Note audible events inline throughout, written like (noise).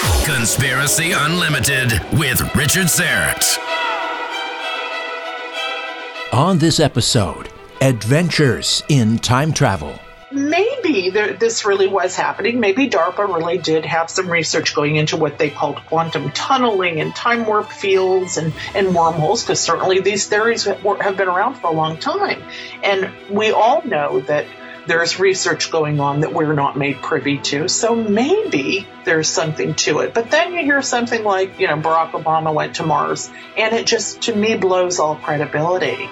Conspiracy Unlimited with Richard Syrett. On this episode, adventures in time travel. Maybe there, this really was happening. Maybe DARPA really did have some research going into what they called quantum tunneling and time warp fields and, and wormholes, because certainly these theories have been around for a long time. And we all know that there's research going on that we're not made privy to. So maybe there's something to it. But then you hear something like, you know, Barack Obama went to Mars, and it just, to me, blows all credibility.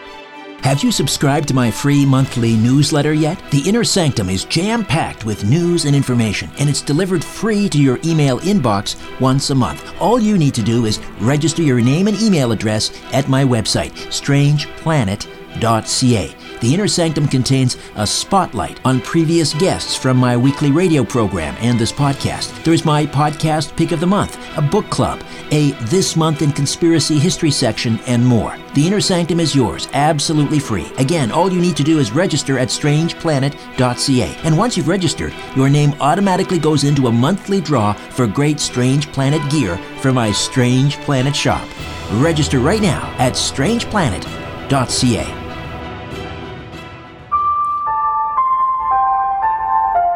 Have you subscribed to my free monthly newsletter yet? The Inner Sanctum is jam packed with news and information, and it's delivered free to your email inbox once a month. All you need to do is register your name and email address at my website, strangeplanet.ca. The Inner Sanctum contains a spotlight on previous guests from my weekly radio program and this podcast. There's my podcast pick of the month, a book club, a This Month in Conspiracy History section, and more. The Inner Sanctum is yours, absolutely free. Again, all you need to do is register at strangeplanet.ca. And once you've registered, your name automatically goes into a monthly draw for great Strange Planet gear from my Strange Planet shop. Register right now at strangeplanet.ca.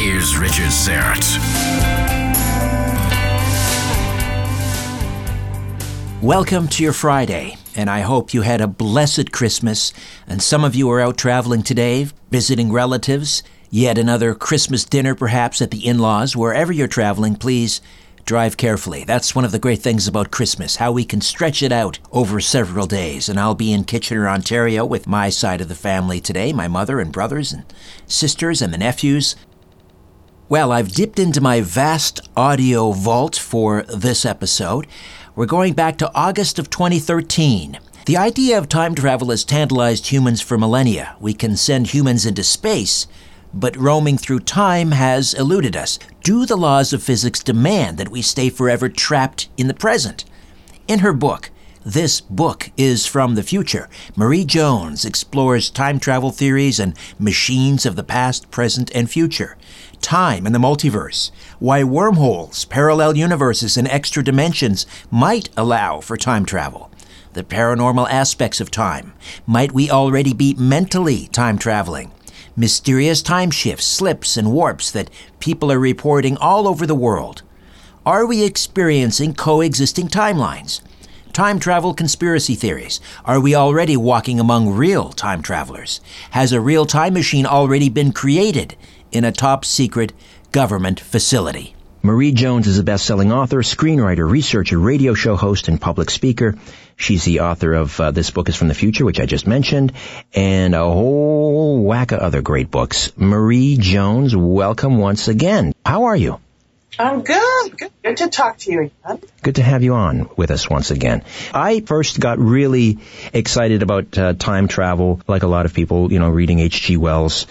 Here's Richard Syrett. Welcome to your Friday, and I hope you had a blessed Christmas. And some of you are out traveling today, visiting relatives. Yet another Christmas dinner, perhaps at the in laws. Wherever you're traveling, please drive carefully. That's one of the great things about Christmas, how we can stretch it out over several days. And I'll be in Kitchener, Ontario with my side of the family today my mother and brothers and sisters and the nephews. Well, I've dipped into my vast audio vault for this episode. We're going back to August of 2013. The idea of time travel has tantalized humans for millennia. We can send humans into space, but roaming through time has eluded us. Do the laws of physics demand that we stay forever trapped in the present? In her book, this book is from the future. Marie Jones explores time travel theories and machines of the past, present, and future. Time and the multiverse. Why wormholes, parallel universes, and extra dimensions might allow for time travel. The paranormal aspects of time. Might we already be mentally time traveling? Mysterious time shifts, slips, and warps that people are reporting all over the world. Are we experiencing coexisting timelines? Time travel conspiracy theories. Are we already walking among real time travelers? Has a real time machine already been created in a top secret government facility? Marie Jones is a best-selling author, screenwriter, researcher, radio show host, and public speaker. She's the author of uh, This Book is from the Future, which I just mentioned, and a whole whack of other great books. Marie Jones, welcome once again. How are you? I'm good. good. Good to talk to you again. Good to have you on with us once again. I first got really excited about uh, time travel, like a lot of people, you know, reading H.G. Wells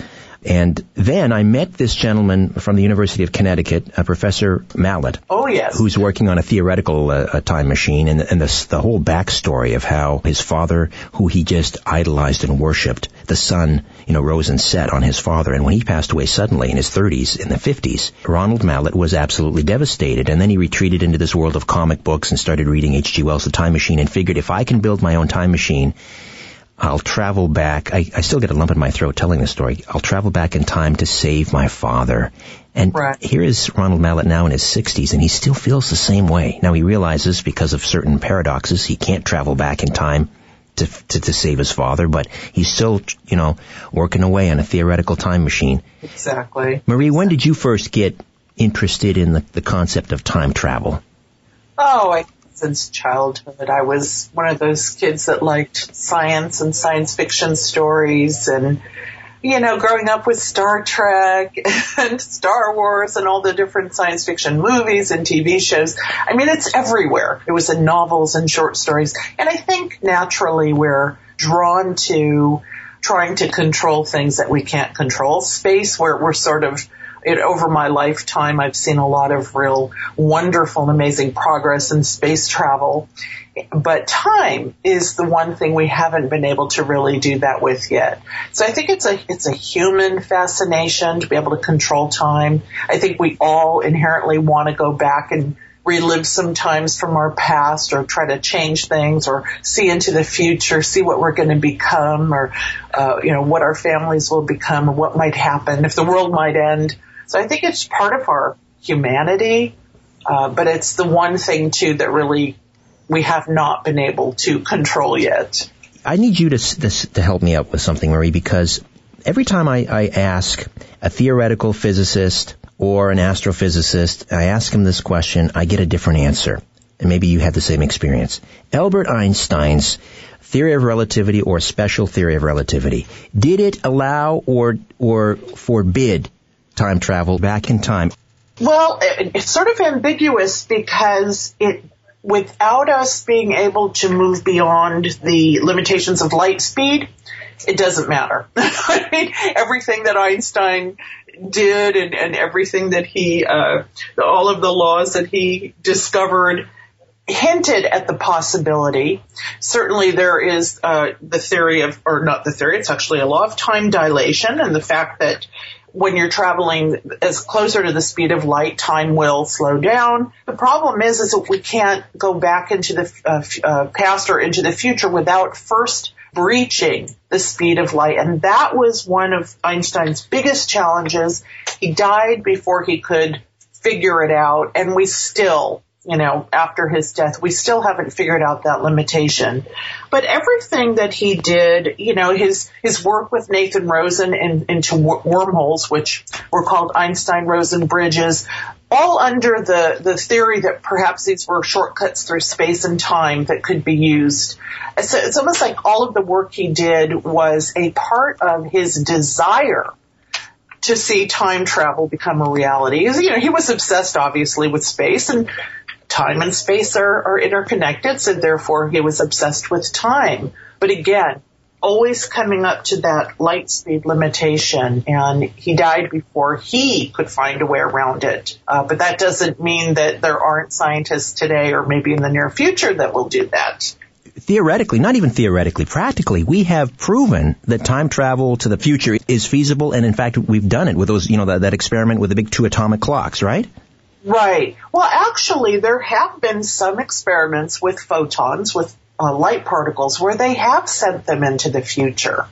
And then I met this gentleman from the University of Connecticut, uh, Professor Mallett. Oh, yes. Who's working on a theoretical uh, time machine and, and the, the whole backstory of how his father, who he just idolized and worshipped, the sun, you know, rose and set on his father. And when he passed away suddenly in his 30s, in the 50s, Ronald Mallett was absolutely devastated. And then he retreated into this world of comic books and started reading H.G. Wells' The Time Machine and figured if I can build my own time machine, I'll travel back. I, I still get a lump in my throat telling this story. I'll travel back in time to save my father. And right. here is Ronald Mallett now in his 60s, and he still feels the same way. Now he realizes because of certain paradoxes, he can't travel back in time to, to, to save his father, but he's still, you know, working away on a theoretical time machine. Exactly. Marie, when did you first get interested in the, the concept of time travel? Oh, I since childhood. I was one of those kids that liked science and science fiction stories and you know, growing up with Star Trek (laughs) and Star Wars and all the different science fiction movies and TV shows. I mean, it's everywhere. It was in novels and short stories. And I think naturally we're drawn to trying to control things that we can't control. Space, where we're sort of it, over my lifetime, I've seen a lot of real wonderful and amazing progress in space travel. But time is the one thing we haven't been able to really do that with yet. So I think it's a, it's a human fascination to be able to control time. I think we all inherently want to go back and relive some times from our past or try to change things or see into the future, see what we're going to become or, uh, you know, what our families will become or what might happen if the world might end. So I think it's part of our humanity, uh, but it's the one thing too that really we have not been able to control yet. I need you to to help me out with something, Marie, because every time I, I ask a theoretical physicist or an astrophysicist, I ask him this question, I get a different answer. And maybe you had the same experience. Albert Einstein's theory of relativity or special theory of relativity, did it allow or, or forbid time travel back in time? Well, it's sort of ambiguous because it, without us being able to move beyond the limitations of light speed, it doesn't matter. (laughs) I mean, everything that Einstein did and, and everything that he, uh, all of the laws that he discovered hinted at the possibility. Certainly there is, uh, the theory of, or not the theory, it's actually a law of time dilation and the fact that when you're traveling as closer to the speed of light, time will slow down. The problem is, is that we can't go back into the uh, uh, past or into the future without first breaching the speed of light. And that was one of Einstein's biggest challenges. He died before he could figure it out, and we still you know, after his death. We still haven't figured out that limitation. But everything that he did, you know, his, his work with Nathan Rosen in, into wormholes, which were called Einstein-Rosen bridges, all under the, the theory that perhaps these were shortcuts through space and time that could be used. So it's almost like all of the work he did was a part of his desire to see time travel become a reality. You know, he was obsessed obviously with space and time and space are, are interconnected, so therefore he was obsessed with time. But again, always coming up to that light speed limitation, and he died before he could find a way around it. Uh, but that doesn't mean that there aren't scientists today or maybe in the near future that will do that. Theoretically, not even theoretically, practically, we have proven that time travel to the future is feasible, and in fact, we've done it with those, you know, that, that experiment with the big two atomic clocks, right? Right. Well, actually, there have been some experiments with photons, with uh, light particles, where they have sent them into the future.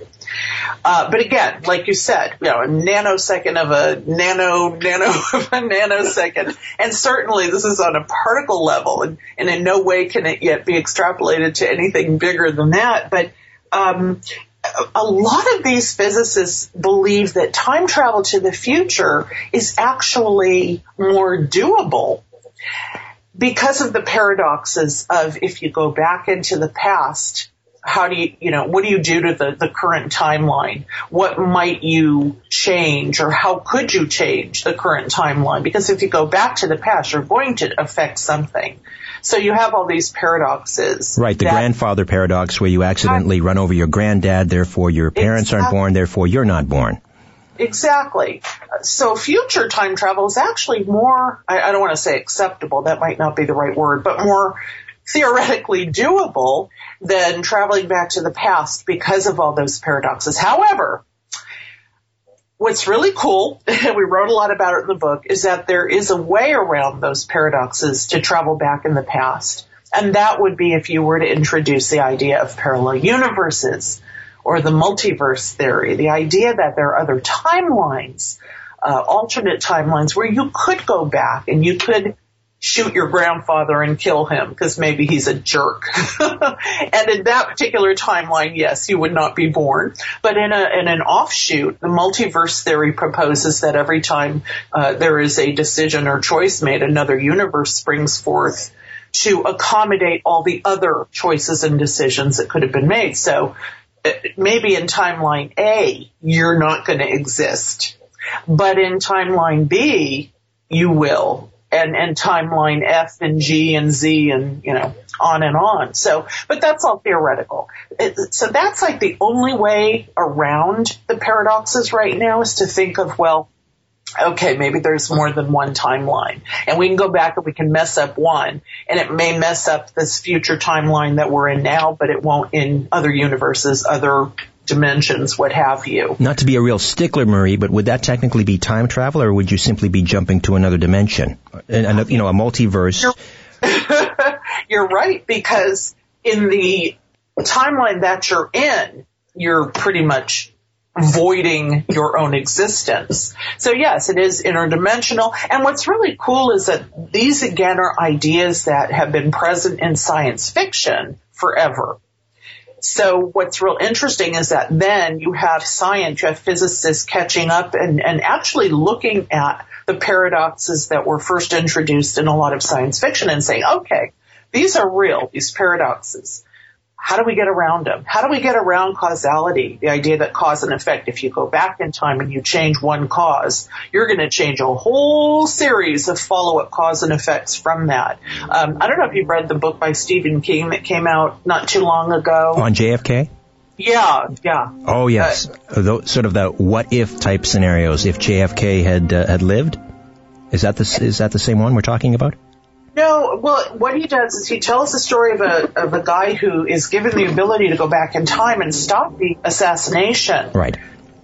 Uh, but again, like you said, you know, a nanosecond of a nano, nano (laughs) of a nanosecond. And certainly this is on a particle level and, and in no way can it yet be extrapolated to anything bigger than that. But, um, a lot of these physicists believe that time travel to the future is actually more doable because of the paradoxes of if you go back into the past, how do you, you know, what do you do to the, the current timeline? What might you change or how could you change the current timeline? Because if you go back to the past, you're going to affect something. So you have all these paradoxes. Right, the grandfather paradox where you accidentally run over your granddad, therefore your parents exactly. aren't born, therefore you're not born. Exactly. So future time travel is actually more, I, I don't want to say acceptable, that might not be the right word, but more theoretically doable than traveling back to the past because of all those paradoxes. However, what's really cool, and (laughs) we wrote a lot about it in the book, is that there is a way around those paradoxes to travel back in the past. And that would be if you were to introduce the idea of parallel universes or the multiverse theory, the idea that there are other timelines, uh, alternate timelines where you could go back and you could shoot your grandfather and kill him because maybe he's a jerk. (laughs) and in that particular timeline, yes, you would not be born. But in a in an offshoot, the multiverse theory proposes that every time uh, there is a decision or choice made, another universe springs forth to accommodate all the other choices and decisions that could have been made. So uh, maybe in timeline A, you're not going to exist. But in timeline B, you will and, and timeline F and G and Z and, you know, on and on. So, but that's all theoretical. It, so that's like the only way around the paradoxes right now is to think of, well, okay, maybe there's more than one timeline. And we can go back and we can mess up one, and it may mess up this future timeline that we're in now, but it won't in other universes, other dimensions, what have you. Not to be a real stickler, Marie, but would that technically be time travel, or would you simply be jumping to another dimension? And, you know, a multiverse. You're, (laughs) you're right, because in the timeline that you're in, you're pretty much voiding your own existence. So yes, it is interdimensional. And what's really cool is that these again are ideas that have been present in science fiction forever. So what's real interesting is that then you have science, you have physicists catching up and, and actually looking at the paradoxes that were first introduced in a lot of science fiction and saying, okay, these are real, these paradoxes. How do we get around them? How do we get around causality? The idea that cause and effect, if you go back in time and you change one cause, you're going to change a whole series of follow-up cause and effects from that. Um, I don't know if you've read the book by Stephen King that came out not too long ago. On JFK? Yeah, yeah. Oh yes, uh, sort of the what if type scenarios. If JFK had uh, had lived, is that the is that the same one we're talking about? No, well, what he does is he tells the story of a of a guy who is given the ability to go back in time and stop the assassination. Right.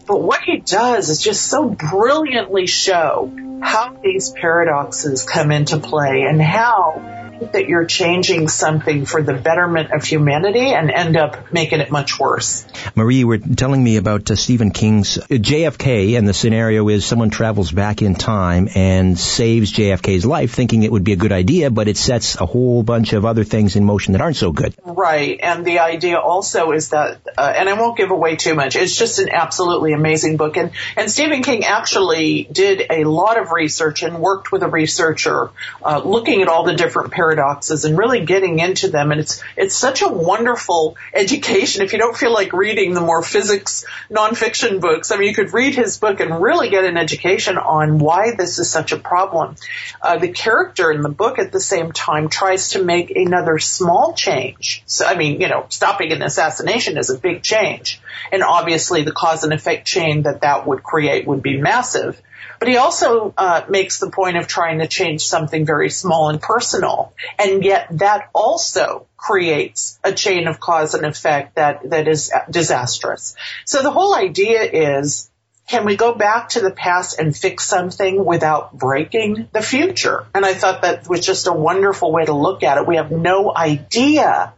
But what he does is just so brilliantly show how these paradoxes come into play and how that you're changing something for the betterment of humanity and end up making it much worse. Marie, you were telling me about uh, Stephen King's uh, JFK, and the scenario is someone travels back in time and saves JFK's life, thinking it would be a good idea, but it sets a whole bunch of other things in motion that aren't so good. Right, and the idea also is that, uh, and I won't give away too much. It's just an absolutely amazing book, and and Stephen King actually did a lot of research and worked with a researcher, uh, looking at all the different paradigms paradoxes and really getting into them. And it's, it's such a wonderful education. If you don't feel like reading the more physics nonfiction books, I mean, you could read his book and really get an education on why this is such a problem. Uh, the character in the book at the same time tries to make another small change. So, I mean, you know, stopping an assassination is a big change. And obviously the cause and effect chain that that would create would be massive. But he also uh, makes the point of trying to change something very small and personal, and yet that also creates a chain of cause and effect that that is disastrous. So the whole idea is can we go back to the past and fix something without breaking the future? And I thought that was just a wonderful way to look at it. We have no idea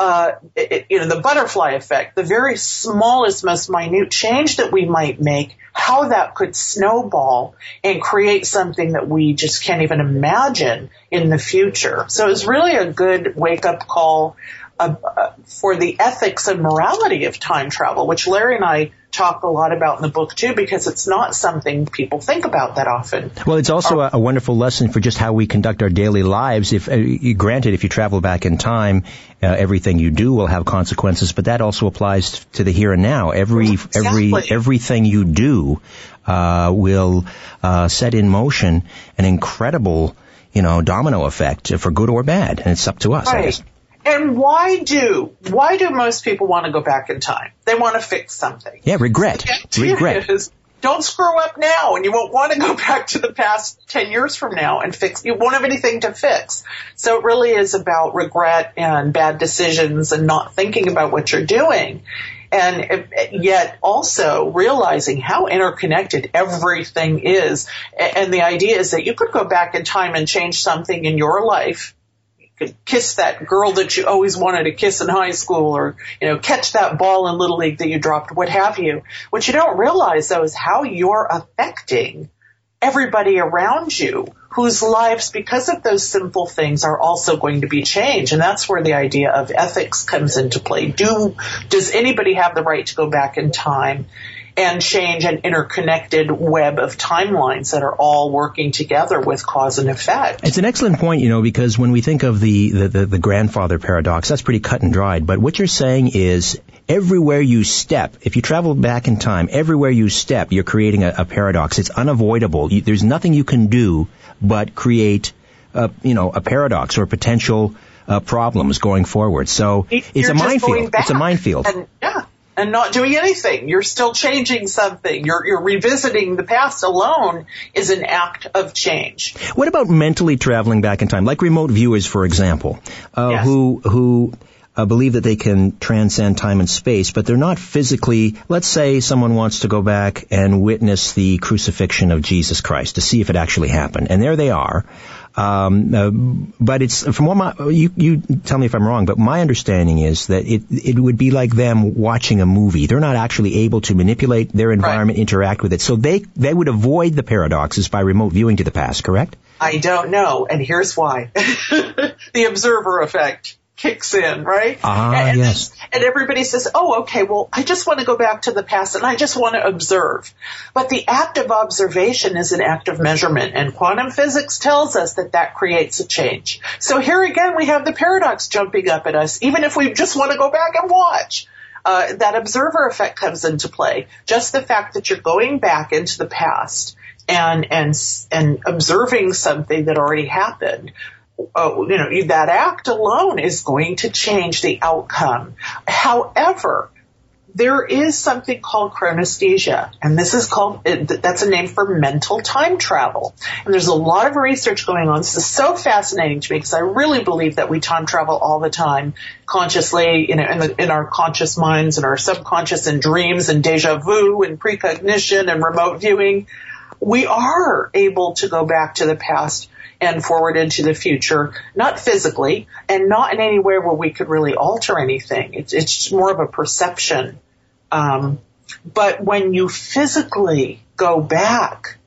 uh, you know, the butterfly effect, the very smallest, most minute change that we might make, how that could snowball and create something that we just can't even imagine in the future. So it's really a good wake up call uh, for the ethics and morality of time travel, which Larry and I talk a lot about in the book too, because it's not something people think about that often. Well, it's also a, a wonderful lesson for just how we conduct our daily lives. If uh, granted, if you travel back in time, uh, everything you do will have consequences, but that also applies to the here and now. Every exactly. every everything you do uh, will uh, set in motion an incredible, you know, domino effect for good or bad, and it's up to us. Right. And why do why do most people want to go back in time? They want to fix something. Yeah, regret. Regret. Is, don't screw up now and you won't want to go (laughs) back to the past 10 years from now and fix, you won't have anything to fix. So it really is about regret and bad decisions and not thinking about what you're doing. And yet also realizing how interconnected everything is. And the idea is that you could go back in time and change something in your life could kiss that girl that you always wanted to kiss in high school or, you know, catch that ball in Little League that you dropped, what have you. What you don't realize though is how you're affecting everybody around you whose lives, because of those simple things, are also going to be changed. And that's where the idea of ethics comes into play. Do, does anybody have the right to go back in time and change an interconnected web of timelines that are all working together with cause and effect. It's an excellent point, you know, because when we think of the, the, the, the grandfather paradox, that's pretty cut and dried. But what you're saying is everywhere you step, if you travel back in time, everywhere you step, you're creating a, a paradox. It's unavoidable. You, there's nothing you can do but create, a, you know, a paradox or potential uh, problems going forward. So it's You're a minefield. It's a minefield. And, yeah, and not doing anything. You're still changing something. You're, you're revisiting the past alone is an act of change. What about mentally traveling back in time, like remote viewers, for example, uh, yes. who who uh, believe that they can transcend time and space, but they're not physically. Let's say someone wants to go back and witness the crucifixion of Jesus Christ to see if it actually happened, and there they are. Um, uh, but it's from what my you you tell me if I'm wrong, but my understanding is that it it would be like them watching a movie. They're not actually able to manipulate their environment, right. interact with it, so they they would avoid the paradoxes by remote viewing to the past. Correct? I don't know, and here's why: (laughs) the observer effect kicks in, right? Ah, and, yes. And everybody says, oh, okay, well, I just want to go back to the past and I just want to observe. But the act of observation is an act of measurement and quantum physics tells us that that creates a change. So here again, we have the paradox jumping up at us, even if we just want to go back and watch. Uh, that observer effect comes into play. Just the fact that you're going back into the past and and and observing something that already happened uh, you know, that act alone is going to change the outcome. However, there is something called chronesthesia, and this is called, that's a name for mental time travel. And there's a lot of research going on. This is so fascinating to me because I really believe that we time travel all the time, consciously, you know, in, the, in our conscious minds and our subconscious and dreams and deja vu and precognition and remote viewing. We are able to go back to the past and forward into the future, not physically and not in any way where we could really alter anything. It's, it's more of a perception. Um, but when you physically go back,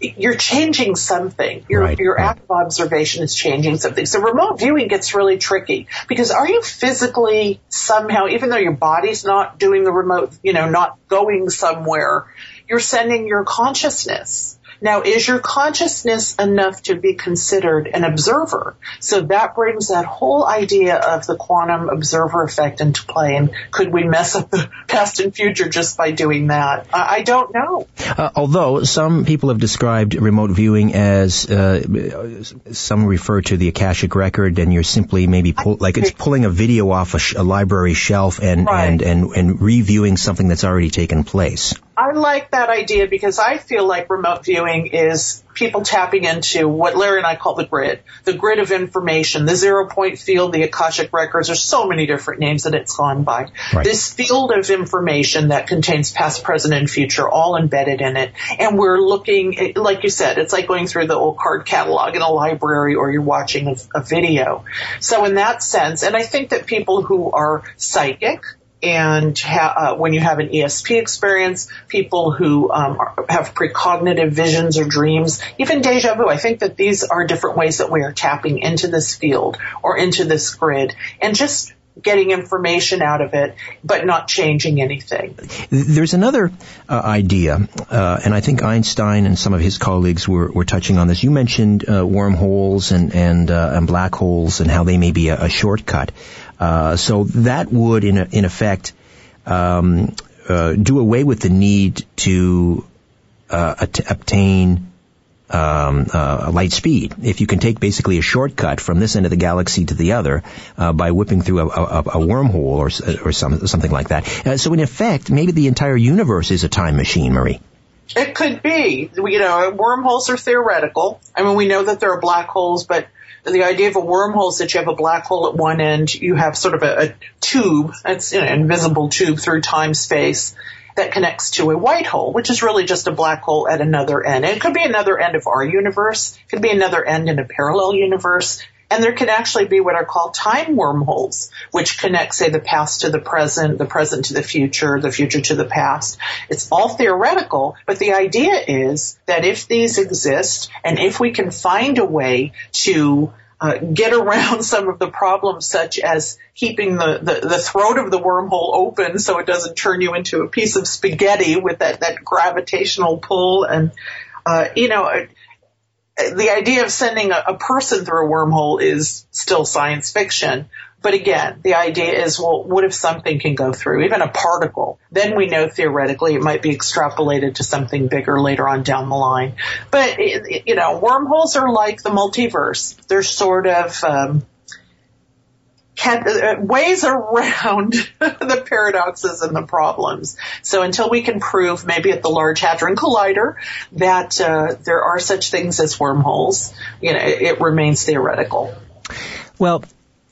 you're changing something. Your, right. your act of observation is changing something. So remote viewing gets really tricky because are you physically somehow, even though your body's not doing the remote, you know, not going somewhere, you're sending your consciousness. Now, is your consciousness enough to be considered an observer? So that brings that whole idea of the quantum observer effect into play. And could we mess up the (laughs) past and future just by doing that? I, I don't know. Uh, although some people have described remote viewing as uh, some refer to the akashic record, and you're simply maybe pull, like it's pulling a video off a, sh- a library shelf and, right. and and and reviewing something that's already taken place. I like that idea because I feel like remote viewing is people tapping into what Larry and I call the grid, the grid of information, the zero point field, the Akashic records. There's so many different names that it's gone by. Right. This field of information that contains past, present, and future all embedded in it. And we're looking, like you said, it's like going through the old card catalog in a library or you're watching a, a video. So in that sense, and I think that people who are psychic, and ha- uh, when you have an ESP experience, people who um, are, have precognitive visions or dreams, even deja vu. I think that these are different ways that we are tapping into this field or into this grid, and just getting information out of it, but not changing anything. There's another uh, idea, uh, and I think Einstein and some of his colleagues were, were touching on this. You mentioned uh, wormholes and and, uh, and black holes and how they may be a, a shortcut. Uh, so that would, in, in effect, um, uh, do away with the need to uh, at- obtain um, uh, light speed. If you can take basically a shortcut from this end of the galaxy to the other uh, by whipping through a, a, a wormhole or or some, something like that. So in effect, maybe the entire universe is a time machine, Marie. It could be. You know, wormholes are theoretical. I mean, we know that there are black holes, but the idea of a wormhole is that you have a black hole at one end, you have sort of a, a tube, it's you know, an invisible tube through time space that connects to a white hole, which is really just a black hole at another end. And it could be another end of our universe, it could be another end in a parallel universe. And there can actually be what are called time wormholes, which connect, say, the past to the present, the present to the future, the future to the past. It's all theoretical, but the idea is that if these exist and if we can find a way to uh, get around (laughs) some of the problems such as keeping the, the, the, throat of the wormhole open so it doesn't turn you into a piece of spaghetti with that, that gravitational pull and uh, you know the idea of sending a, a person through a wormhole is still science fiction. But again, the idea is, well, what if something can go through, even a particle? Then we know theoretically it might be extrapolated to something bigger later on down the line. But, you know, wormholes are like the multiverse. They're sort of, um, can, uh, ways around (laughs) the paradoxes and the problems. So until we can prove, maybe at the Large Hadron Collider, that uh, there are such things as wormholes, you know, it, it remains theoretical. Well,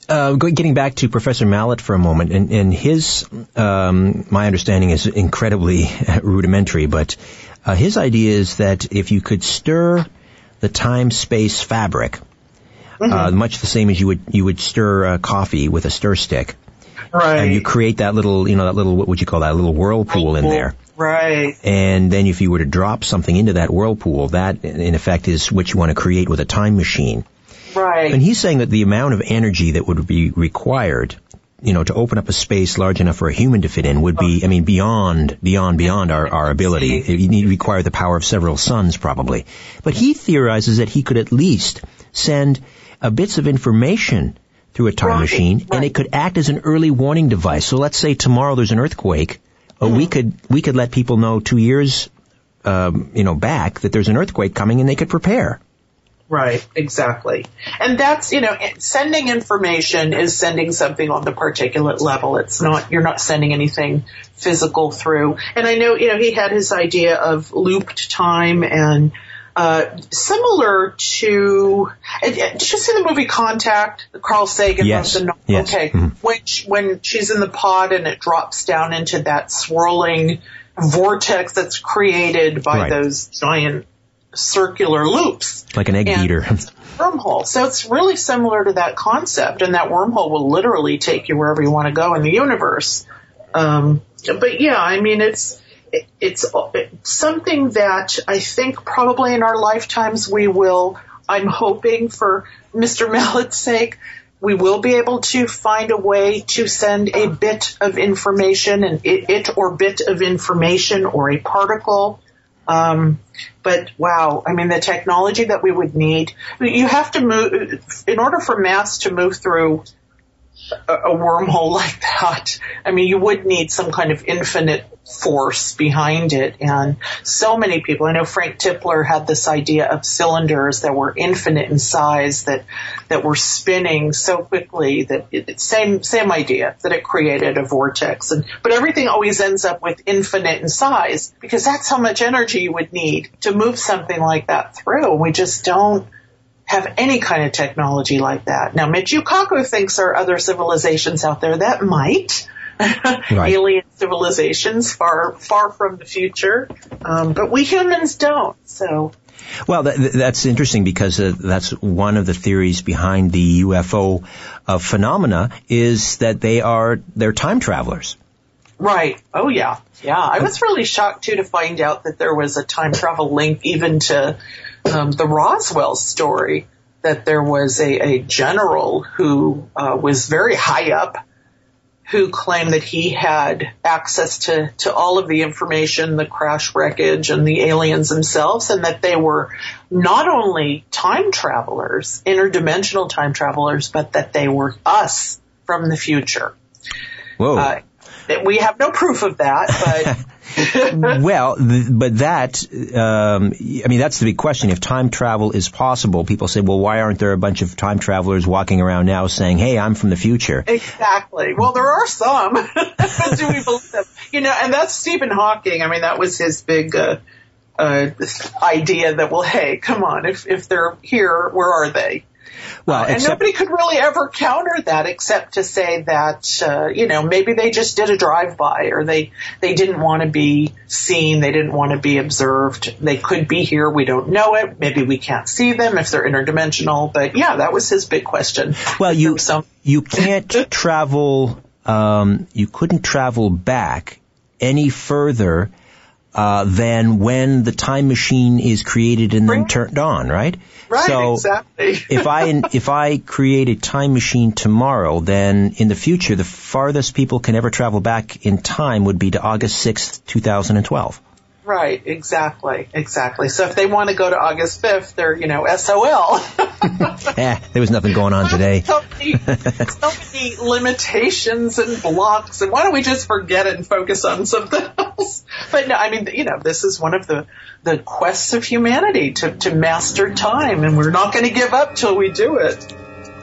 uh, getting back to Professor Mallett for a moment, and, and his, um, my understanding is incredibly (laughs) rudimentary, but uh, his idea is that if you could stir the time-space fabric, mm-hmm. uh, much the same as you would you would stir uh, coffee with a stir stick. Right. And you create that little, you know, that little, what would you call that, A little whirlpool in there. Right. And then if you were to drop something into that whirlpool, that in effect is what you want to create with a time machine. Right. And he's saying that the amount of energy that would be required, you know, to open up a space large enough for a human to fit in would be, I mean, beyond, beyond, beyond our, our ability. It need require the power of several suns probably. But he theorizes that he could at least send uh, bits of information through a time right, machine, right. and it could act as an early warning device. So let's say tomorrow there's an earthquake, mm-hmm. we could we could let people know two years, um, you know, back that there's an earthquake coming, and they could prepare. Right, exactly. And that's, you know, sending information is sending something on the particulate level. It's not, you're not sending anything physical through. And I know, you know, he had his idea of looped time and uh, similar to, did you see the movie Contact? Carl Sagan yes. the yes. Okay. Mm-hmm. When, when she's in the pod and it drops down into that swirling vortex that's created by right. those giant circular loops. Like an egg and beater. wormhole. So it's really similar to that concept, and that wormhole will literally take you wherever you want to go in the universe. Um, but yeah, I mean, it's it's something that I think probably in our lifetimes we will, I'm hoping for Mr. Mallett's sake, we will be able to find a way to send a bit of information and it, it or bit of information or a particle. Um, but wow, I mean, the technology that we would need, you have to move, in order for mass to move through a, wormhole (laughs) like that, I mean, you would need some kind of infinite force behind it. And so many people, I know Frank Tipler had this idea of cylinders that were infinite in size that, that were spinning so quickly that it, same, same idea that it created a vortex. And, but everything always ends up with infinite in size because that's how much energy you would need to move something like that through. We just don't have any kind of technology like that. Now, Michio Kaku thinks there are other civilizations out there that might, (laughs) right. alien civilizations far far from the future, um, but we humans don't. So. Well, that, that's interesting because uh, that's one of the theories behind the UFO uh, phenomena is that they are they're time travelers. Right. Oh yeah. Yeah. I was really shocked too to find out that there was a time travel link even to um, the Roswell story. That there was a, a general who uh, was very high up who claimed that he had access to, to all of the information, the crash wreckage and the aliens themselves, and that they were not only time travelers, interdimensional time travelers, but that they were us from the future. Whoa. Uh, We have no proof of that, but (laughs) well, th- but that um, I mean that's the big question. If time travel is possible, people say, well, why aren't there a bunch of time travelers walking around now saying, "Hey, I'm from the future"? Exactly. Well, there are some. (laughs) Do we (laughs) believe them? You know, and that's Stephen Hawking. I mean, that was his big. Uh, uh, idea that well, hey, come on, if if they're here, where are they? Well, uh, and nobody could really ever counter that except to say that uh, you know maybe they just did a drive by or they they didn't want to be seen, they didn't want to be observed. They could be here, we don't know it. Maybe we can't see them if they're interdimensional. But yeah, that was his big question. Well, you you can't travel. Um, you couldn't travel back any further uh, than when the time machine is created and then turned on, right? Right, so exactly. (laughs) if I if I create a time machine tomorrow, then in the future, the farthest people can ever travel back in time would be to August sixth, two thousand and twelve. Right, exactly, exactly. So if they want to go to August 5th, they're, you know, SOL. (laughs) eh, there was nothing going on today. (laughs) so, many, so many limitations and blocks, and why don't we just forget it and focus on something (laughs) else? But no, I mean, you know, this is one of the, the quests of humanity to, to master time, and we're not going to give up till we do it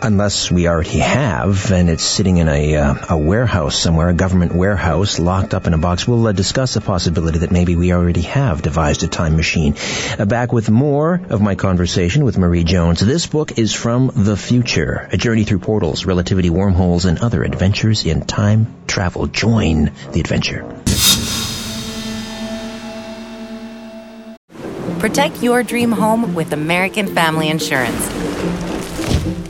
unless we already have, and it's sitting in a, uh, a warehouse somewhere, a government warehouse, locked up in a box. We'll uh, discuss the possibility that maybe we already have devised a time machine. Uh, back with more of my conversation with Marie Jones. This book is from the future, a journey through portals, relativity, wormholes, and other adventures in time travel. Join the adventure. Protect your dream home with American Family Insurance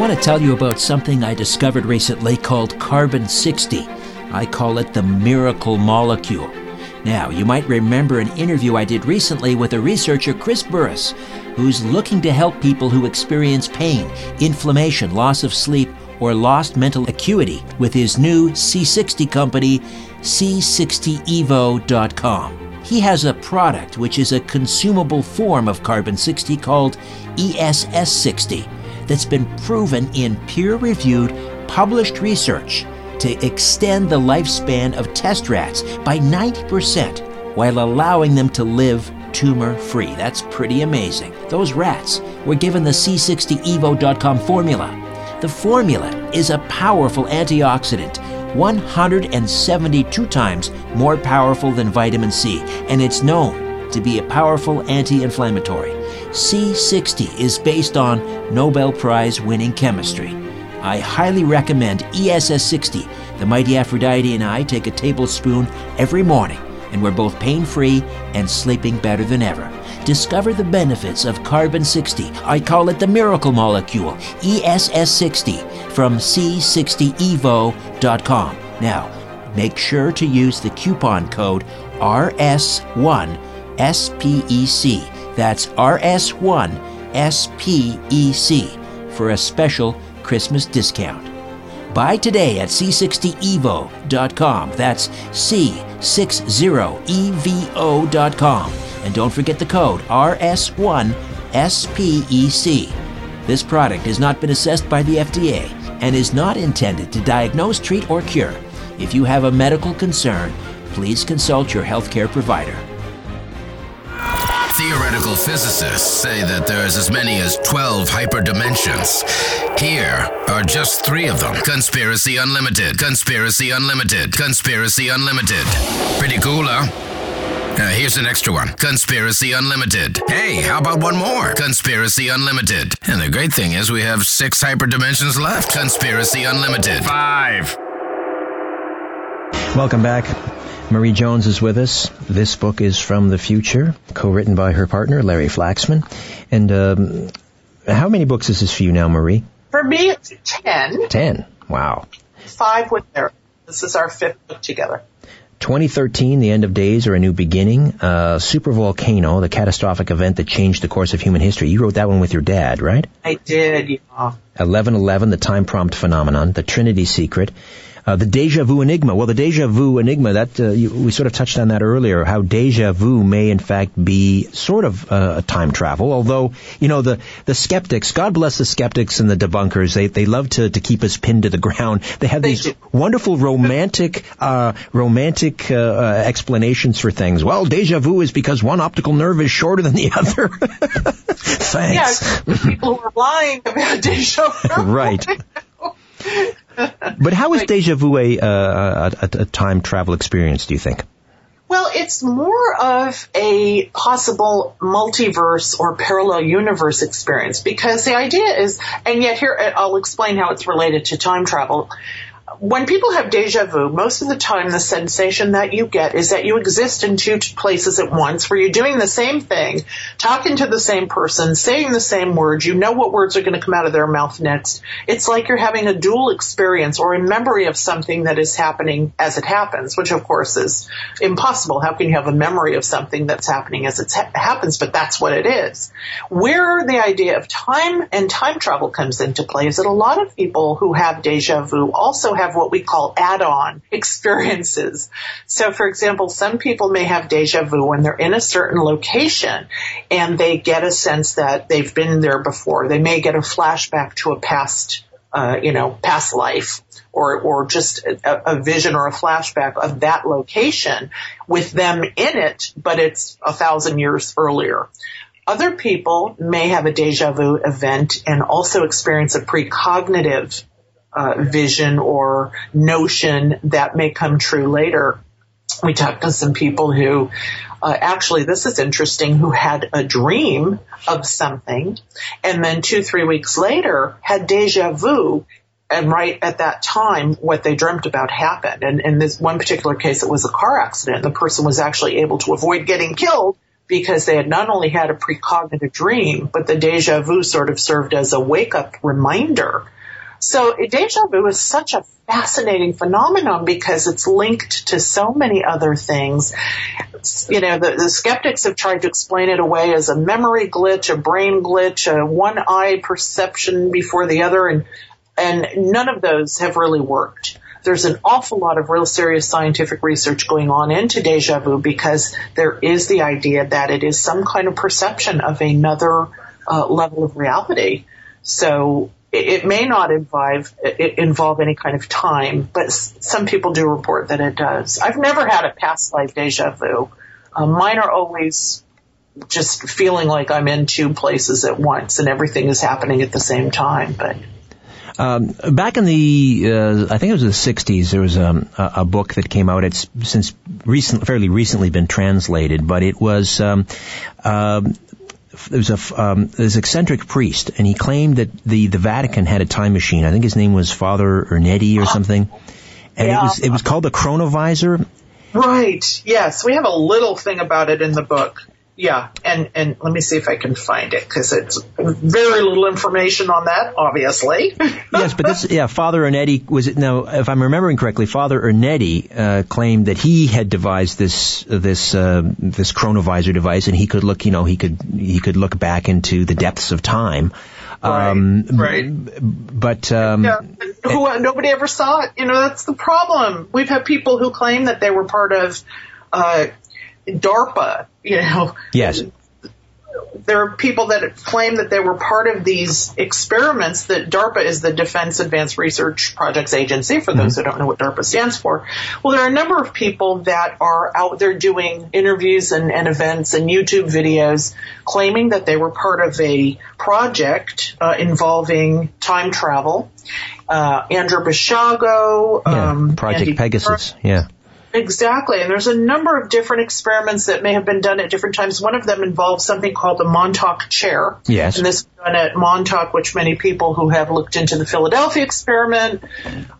Want to tell you about something I discovered recently called carbon 60. I call it the miracle molecule. Now, you might remember an interview I did recently with a researcher, Chris Burres, who's looking to help people who experience pain, inflammation, loss of sleep, or lost mental acuity with his new C60 company, C60evo.com. He has a product which is a consumable form of carbon 60 called ESS60 that's been proven in peer reviewed, published research to extend the lifespan of test rats by 90% while allowing them to live tumor free. That's pretty amazing. Those rats were given the C60evo.com formula. The formula is a powerful antioxidant, 172 times more powerful than vitamin C, and it's known to be a powerful anti inflammatory. C60 is based on Nobel Prize winning chemistry. I highly recommend ESS 60. The mighty Aphrodite and I take a tablespoon every morning, and we're both pain free and sleeping better than ever. Discover the benefits of carbon 60. I call it the miracle molecule, ESS 60, from C60evo.com. Now, make sure to use the coupon code RS1SPEC that's RS1SPEC for a special Christmas discount. Buy today at c60evo.com. That's c60evo.com. And don't forget the code RS1SPEC. This product has not been assessed by the FDA and is not intended to diagnose, treat, or cure. If you have a medical concern, please consult your healthcare provider. Theoretical physicists say that there's as many as 12 hyperdimensions. Here are just three of them Conspiracy Unlimited, Conspiracy Unlimited, Conspiracy Unlimited. Pretty cool, huh? Uh, here's an extra one Conspiracy Unlimited. Hey, how about one more? Conspiracy Unlimited. And the great thing is, we have six hyperdimensions left. Conspiracy Unlimited. Five. Welcome back. Marie Jones is with us. This book is from the future, co-written by her partner, Larry Flaxman. And um, how many books is this for you now, Marie? For me, it's ten. Ten. Wow. Five with Larry. This is our fifth book together. 2013, the end of days or a new beginning. Uh, super volcano, the catastrophic event that changed the course of human history. You wrote that one with your dad, right? I did, yeah. 1111, the time prompt phenomenon, the Trinity secret. Uh, the deja vu enigma. Well, the deja vu enigma, that uh, you, we sort of touched on that earlier, how deja vu may in fact be sort of uh, a time travel, although, you know, the, the skeptics, God bless the skeptics and the debunkers, they, they love to, to keep us pinned to the ground. (laughs) They have these wonderful romantic, uh, romantic uh, uh, explanations for things. Well, deja vu is because one optical nerve is shorter than the (laughs) other. Thanks. Yeah, people who are lying about deja vu. (laughs) right. (laughs) but how is deja vu a, a, a, a time travel experience, do you think? Well, it's more of a possible multiverse or parallel universe experience because the idea is, and yet here I'll explain how it's related to time travel when people have deja vu, most of the time the sensation that you get is that you exist in two places at once where you're doing the same thing, talking to the same person, saying the same words. You know what words are going to come out of their mouth next. It's like you're having a dual experience or a memory of something that is happening as it happens, which of course is impossible. How can you have a memory of something that's happening as it ha- happens? But that's what it is. Where the idea of time and time travel comes into play is that a lot of people who have deja vu also have what we call add-on experiences. So for example, some people may have deja vu when they're in a certain location and they get a sense that they've been there before. They may get a flashback to a past uh, you know, past life or, or just a, a, vision or a flashback of that location with them in it, but it's a thousand years earlier. Other people may have a deja vu event and also experience a precognitive uh, vision or notion that may come true later. We talked to some people who uh, actually, this is interesting, who had a dream of something and then two, three weeks later had deja vu and right at that time, what they dreamt about happened. And in this one particular case, it was a car accident. The person was actually able to avoid getting killed because they had not only had a precognitive dream, but the deja vu sort of served as a wake up reminder so deja vu is such a fascinating phenomenon because it's linked to so many other things. You know, the, the skeptics have tried to explain it away as a memory glitch, a brain glitch, a one eye perception before the other, and and none of those have really worked. There's an awful lot of real serious scientific research going on into deja vu because there is the idea that it is some kind of perception of another uh, level of reality. So it may not involve involve any kind of time, but some people do report that it does. I've never had a past life deja vu. Um, mine are always just feeling like I'm in two places at once and everything is happening at the same time. But um, back in the, uh, I think it was the 60s, there was um, a, a, book that came out. It's since recent, fairly recently been translated, but it was um, uh, there's a um, this eccentric priest, and he claimed that the the Vatican had a time machine. I think his name was Father Ernetti or something, and yeah. it was it was called the Chronovisor. Right. Yes, we have a little thing about it in the book. Yeah, and and let me see if I can find it because it's very little information on that, obviously. (laughs) yes, but this yeah, Father Ernetti was it now? If I'm remembering correctly, Father Ernetti uh, claimed that he had devised this this uh, this chronovisor device, and he could look, you know, he could he could look back into the depths of time. Right, um, right. But um, yeah, who, nobody ever saw it. You know, that's the problem. We've had people who claim that they were part of uh, DARPA, you know. Yes. There are people that claim that they were part of these experiments that DARPA is the Defense Advanced Research Projects Agency, for those mm-hmm. who don't know what DARPA stands for. Well, there are a number of people that are out there doing interviews and, and events and YouTube videos claiming that they were part of a project uh, involving time travel. Uh, Andrew Basiago, yeah, um, Project Andy Pegasus, yeah. Exactly. And there's a number of different experiments that may have been done at different times. One of them involves something called the Montauk chair. Yes. And this was done at Montauk, which many people who have looked into the Philadelphia experiment,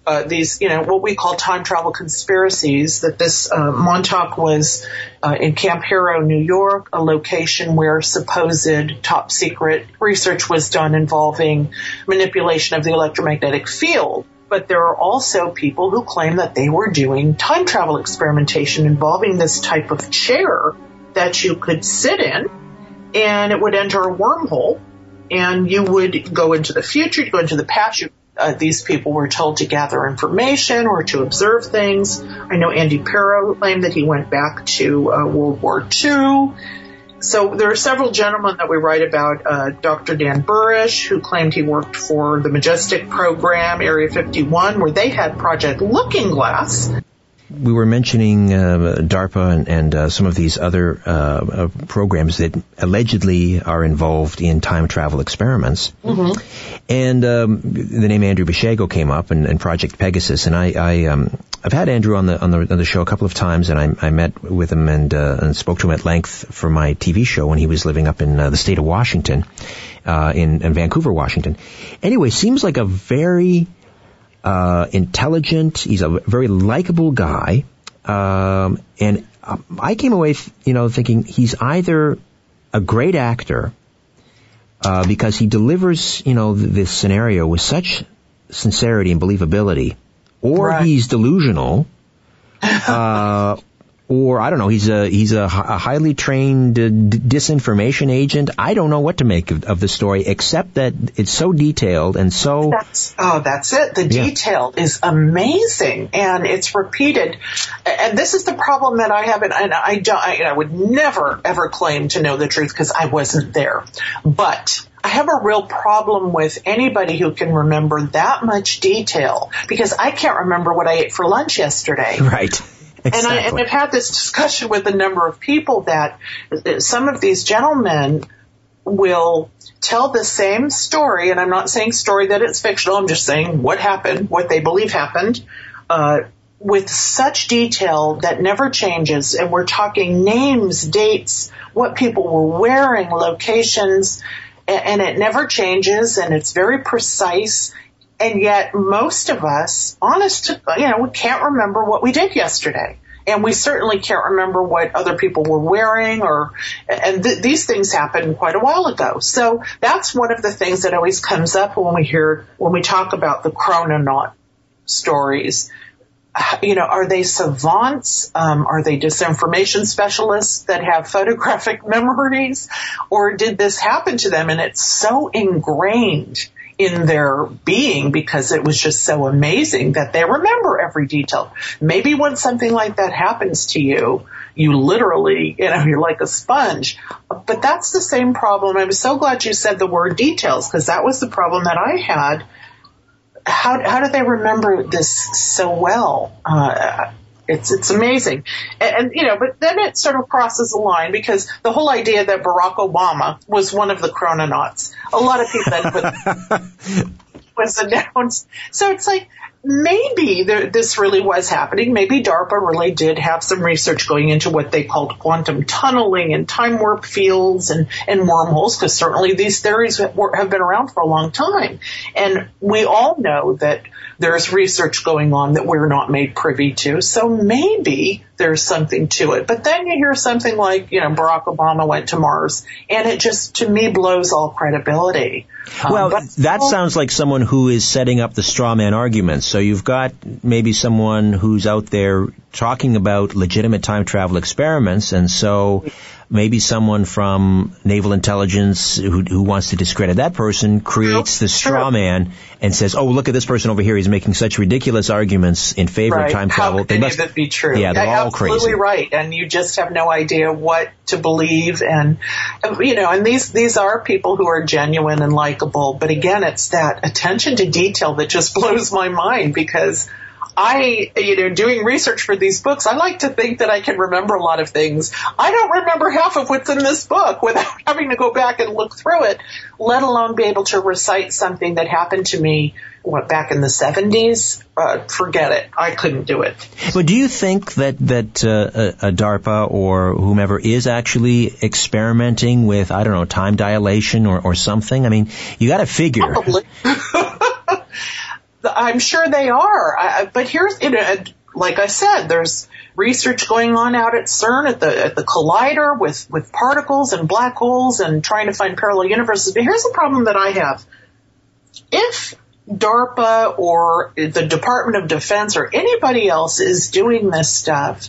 uh, these, you know, what we call time travel conspiracies, that this uh, Montauk was uh, in Camp Hero, New York, a location where supposed top secret research was done involving manipulation of the electromagnetic field but there are also people who claim that they were doing time travel experimentation involving this type of chair that you could sit in and it would enter a wormhole and you would go into the future, go into the past. You, uh, these people were told to gather information or to observe things. I know Andy Pero claimed that he went back to uh, World War II. So there are several gentlemen that we write about. Uh, Dr. Dan Burisch, who claimed he worked for the Majestic program, Area 51, where they had Project Looking Glass, we were mentioning uh, DARPA and, and uh, some of these other uh, uh, programs that allegedly are involved in time travel experiments. Mm-hmm. And um, the name Andrew Basiago came up, and, and Project Pegasus. And I, I um, I've had Andrew on the on the, on the show a couple of times, and I, I met with him and uh, and spoke to him at length for my TV show when he was living up in uh, the state of Washington, in, in Vancouver, Washington. Anyway, seems like a very uh, intelligent. He's a very likable guy. Um, and I came away, you know, thinking he's either a great actor uh, because he delivers, you know, this scenario with such sincerity and believability, or right. he's delusional, uh, or I don't know, he's a he's a, a highly trained uh, disinformation agent. I don't know what to make of, of, the story, except that it's so detailed and so. That's, oh, that's it. The yeah. detail is amazing, and it's repeated. And this is the problem that I have, and I don't, I, I would never ever claim to know the truth because I wasn't there, but. I have a real problem with anybody who can remember that much detail because I can't remember what I ate for lunch yesterday. Right. Exactly. And, I, and I've had this discussion with a number of people that some of these gentlemen will tell the same story, and I'm not saying story that it's fictional, I'm just saying what happened, what they believe happened, uh, with such detail that never changes. And we're talking names, dates, what people were wearing, locations, and, and it never changes, and it's very precise. And yet most of us, honest, you know, we can't remember what we did yesterday. And we certainly can't remember what other people were wearing or, and th- these things happened quite a while ago. So that's one of the things that always comes up when we hear, when we talk about the chrononaut stories. You know, are they savants? Um, are they disinformation specialists that have photographic (laughs) memories? Or did this happen to them and it's so ingrained in their being because it was just so amazing that they remember every detail. Maybe when something like that happens to you, you literally, you know, (laughs) you're like a sponge. But that's the same problem. I'm so glad you said the word details because that was the problem that I had. How, how do they remember this so well? Uh, it's it's amazing, and, and, you know, but then it sort of crosses a line because the whole idea that Barack Obama was one of the chrononauts. A lot of people put (laughs) was announced. So it's like maybe there, this really was happening. Maybe DARPA really did have some research going into what they called quantum tunneling and time warp fields and, and wormholes, because certainly these theories have been around for a long time. And we all know that there's research going on that we're not made privy to. So maybe there's something to it. But then you hear something like, you know, Barack Obama went to Mars, and it just, to me, blows all credibility. Um, well, um, that sounds like someone who is setting up the straw man arguments. So you've got maybe someone who's out there talking about legitimate time travel experiments, and so maybe someone from naval intelligence who, who wants to discredit that person creates the straw man and says, "Oh, look at this person over here. He's making such ridiculous arguments in favor right. of time travel." How they must that be true? Yeah, they're all absolutely crazy. right, and you just have no idea what to believe, and um, you know, and these these are people who are genuine and likable, but again, it's that attention to detail that just (laughs) blows my mind because I, you know, doing research for these books, I like to think that I can remember a lot of things. I don't remember half of what's in this book (laughs) without having to go back and look through it, let alone be able to recite something that happened to me what back in the 70s uh, forget it. I couldn't do it. But do you think that that uh, a darpa or whomever is actually experimenting with i don't know time dilation or, or something? I mean you got to figure (laughs) I'm sure they are. I, but here's, you know, like I said, there's research going on out at CERN at the at the collider with with particles and black holes and trying to find parallel universes. But here's the problem that I have: if DARPA or the Department of Defense or anybody else is doing this stuff,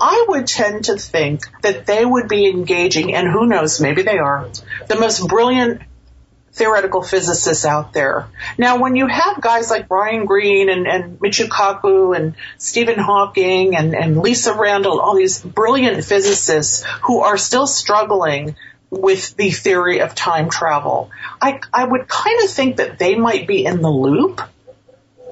I would tend to think that they would be engaging, and who knows, maybe they are, the most brilliant theoretical physicists out there. Now, when you have guys like Brian Greene and, and Michio Kaku and Stephen Hawking and, and Lisa Randall, all these brilliant physicists who are still struggling with the theory of time travel, I, I would kind of think that they might be in the loop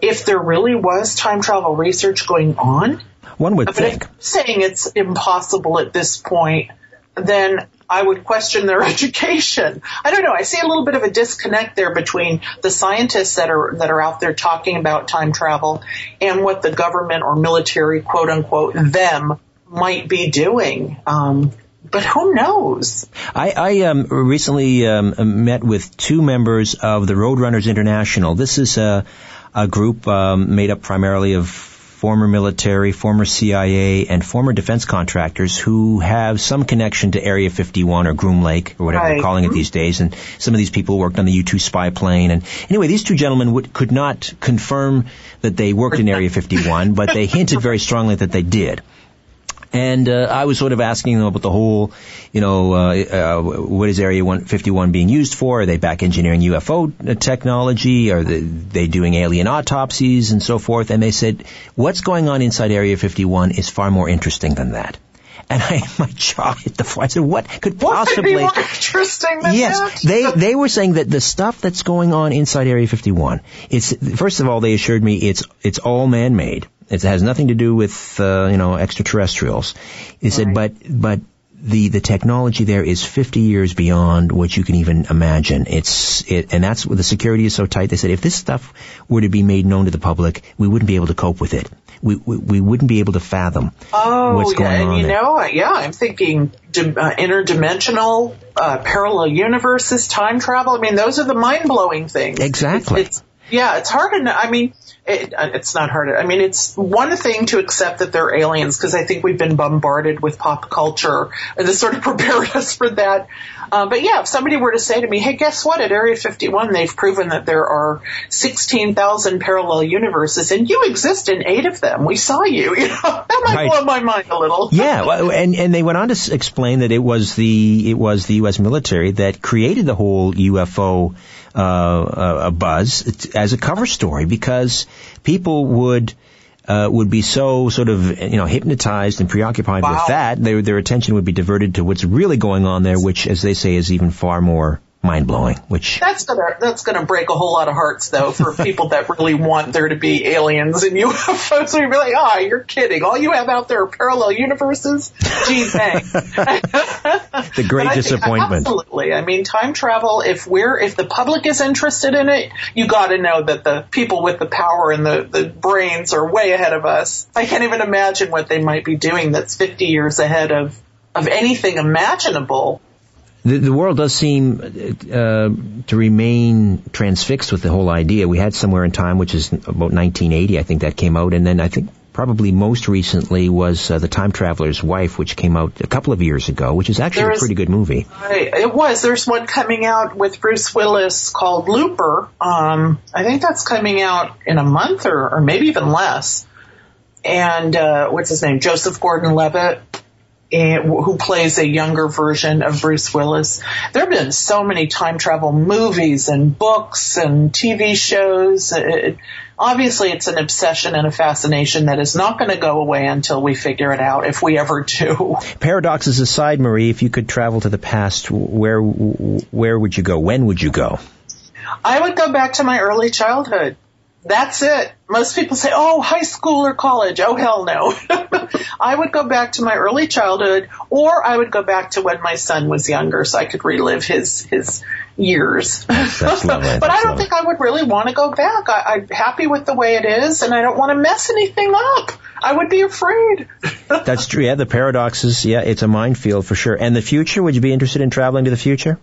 if there really was time travel research going on. One would but think. If saying it's impossible at this point, then I would question their (laughs) education. I don't know. I see a little bit of a disconnect there between the scientists that are that are out there talking about time travel and what the government or military, quote unquote, them might be doing. Um, but who knows? I, I um, recently um, met with two members of the Roadrunners International. This is a, a group um, made up primarily of former military, former CIA, and former defense contractors who have some connection to Area 51 or Groom Lake or whatever Right. they're calling it mm-hmm. these days. And some of these people worked on the U-2 spy plane. And anyway, these two gentlemen would, could not confirm that they worked in (laughs) Area 51, but they hinted very strongly that they did. And uh, I was sort of asking them about the whole, you know, uh, uh, what is Area 151 being used for? Are they back engineering UFO technology? Are they, they doing alien autopsies and so forth? And they said, what's going on inside Area 51 is far more interesting than that. And I, (laughs) my jaw hit the floor. I said, what could What could be possibly... more interesting than Yes, that? they they were saying that the stuff that's going on inside Area 51, it's first of all they assured me it's it's all man-made. It has nothing to do with uh, you know extraterrestrials. They said, but but the the technology there is 50 years beyond what you can even imagine. It's it, and that's where the security is so tight. They said if this stuff were to be made known to the public, we wouldn't be able to cope with it. We we, we wouldn't be able to fathom Oh, what's yeah, going and on you there. know, yeah, I'm thinking dim- uh, interdimensional, uh, parallel universes, time travel. I mean, those are the mind blowing things. Exactly. It's, it's, yeah, it's hard to. I mean, it, it's not hard. to- I mean, it's one thing to accept that they're aliens because I think we've been bombarded with pop culture and this sort of (laughs) prepared us for that. Uh, but yeah, if somebody were to say to me, "Hey, guess what? At Area 51, they've proven that there are 16,000 parallel universes, and you exist in eight of them. We saw you." (laughs) You know, that might Right. blow my mind a little. Yeah, well, and and they went on to explain that it was the it was the U.S. military that created the whole UFO uh, uh, a buzz as a cover story because people would. Uh, would be so sort of you know hypnotized and preoccupied Wow. with that, their their attention would be diverted to what's really going on there, which, as they say, is even far more mind blowing. Which That's gonna that's gonna break a whole lot of hearts though for people that really want there to be aliens and UFOs. We'd (laughs) be like, ah, you're kidding. All you have out there are parallel universes. Gee, thanks. (laughs) (laughs) the great But I think- disappointment. Absolutely. I mean, time travel. If we're if the public is interested in it, you got to know that the people with the power and the the brains are way ahead of us. I can't even imagine what they might be doing. That's 50 years ahead of of anything imaginable. The, the world does seem uh, to remain transfixed with the whole idea. We had somewhere in time, which is about 1980, I think that came out, and then I think probably most recently was uh, the Time Traveler's Wife, which came out a couple of years ago, which is actually There a pretty good movie. It was. There's one coming out with Bruce Willis called Looper. Um, I think that's coming out in a month or, or maybe even less. And uh, what's his name? Joseph Gordon-Levitt, and, who plays a younger version of Bruce Willis. There have been so many time travel movies and books and TV shows. It, obviously, it's an obsession and a fascination that is not going to go away until we figure it out, if we ever do. (laughs) Paradoxes aside, Marie, if you could travel to the past, where where would you go? When would you go? I would go back to my early childhood. That's it. Most people say, oh, high school or college. Oh, hell no. (laughs) I would go back to my early childhood or I would go back to when my son was younger so I could relive his, his years. (laughs) That's (laughs) but That's I don't lovely. think I would really want to go back. I, I'm happy with the way it is and I don't want to mess anything up. I would be afraid. That's true. Yeah, the paradoxes. Yeah, it's a minefield for sure. And the future? Would you be interested in traveling to the future?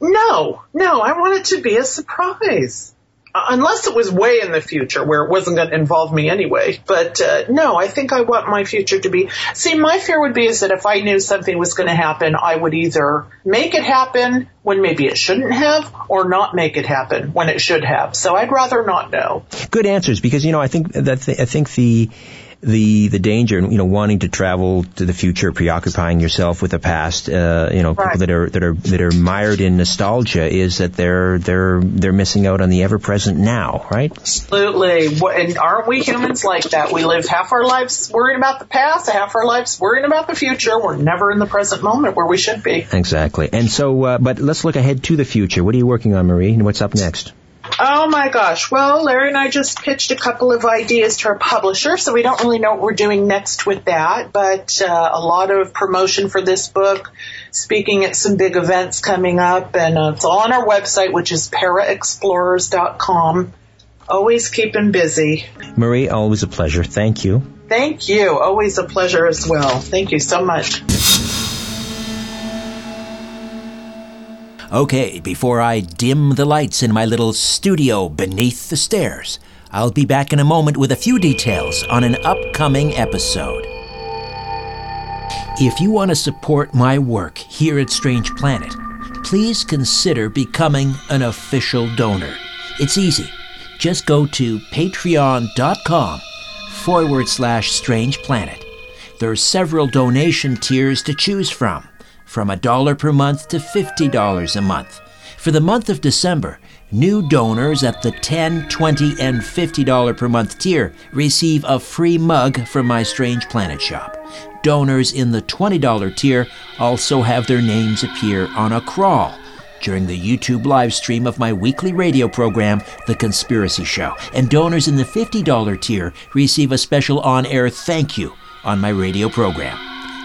No, no, I want it to be a surprise. Unless it was way in the future where it wasn't going to involve me anyway. But uh, no, I think I want my future to be. See, my fear would be is that if I knew something was going to happen, I would either make it happen when maybe it shouldn't have, or not make it happen when it should have. So I'd rather not know. Good answers, because you know I think that the, I think the the the danger, you know, wanting to travel to the future, preoccupying yourself with the past, uh, you know, right. people that are that are that are mired in nostalgia, is that they're they're they're missing out on the ever present now, right? Absolutely, and aren't we humans like that? We live half our lives worrying about the past, half our lives worrying about the future. We're never in the present moment where we should be. Exactly, and so, uh, but let's look ahead to the future. What are you working on, Marie? And what's up next? Oh my gosh. Well, Larry and I just pitched a couple of ideas to our publisher, so we don't really know what we're doing next with that, but uh, a lot of promotion for this book, speaking at some big events coming up, and uh, it's all on our website, which is paraexplorers.com. Always keeping busy. Marie, always a pleasure. Thank you. Thank you. Always a pleasure as well. Thank you so much. Okay, before I dim the lights in my little studio beneath the stairs, I'll be back in a moment with a few details on an upcoming episode. If you want to support my work here at Strange Planet, please consider becoming an official donor. It's easy. Just go to patreon.com forward slash strange planet. There are several donation tiers to choose from from a dollar per month to $50 a month. For the month of December, new donors at the $10, $20, and $50 per month tier receive a free mug from my Strange Planet shop. Donors in the $20 tier also have their names appear on a crawl during the YouTube live stream of my weekly radio program, The Conspiracy Show. And donors in the $50 tier receive a special on air thank you on my radio program.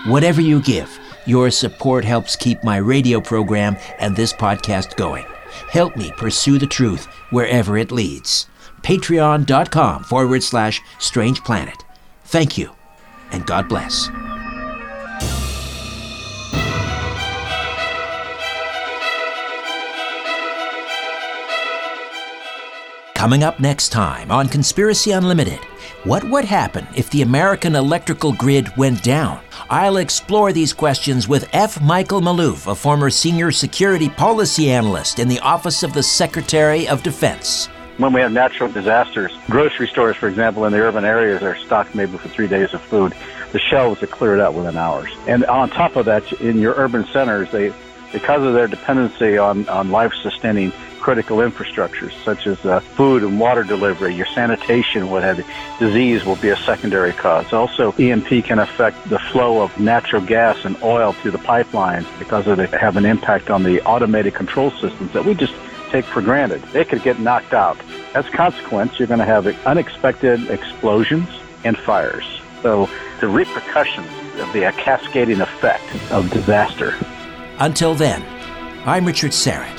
Whatever you give, your support helps keep my radio program and this podcast going. Help me pursue the truth wherever it leads. Patreon.com forward slash strange planet. Thank you, and God bless. Coming up next time on Conspiracy Unlimited, what would happen if the American electrical grid went down? I'll explore these questions with F. Michael Maloof, a former senior security policy analyst in the Office of the Secretary of Defense. When we have natural disasters, grocery stores, for example, in the urban areas are stocked maybe for three days of food. The shelves are cleared out within hours. And on top of that, in your urban centers, they, because of their dependency on, on life-sustaining critical infrastructures such as uh, food and water delivery, your sanitation, what have you. Disease will be a secondary cause. Also, EMP can affect the flow of natural gas and oil through the pipelines because they have an impact on the automated control systems that we just take for granted. They could get knocked out. As a consequence, you're going to have unexpected explosions and fires. So the repercussions of the cascading effect of disaster. Until then, I'm Richard Syrett.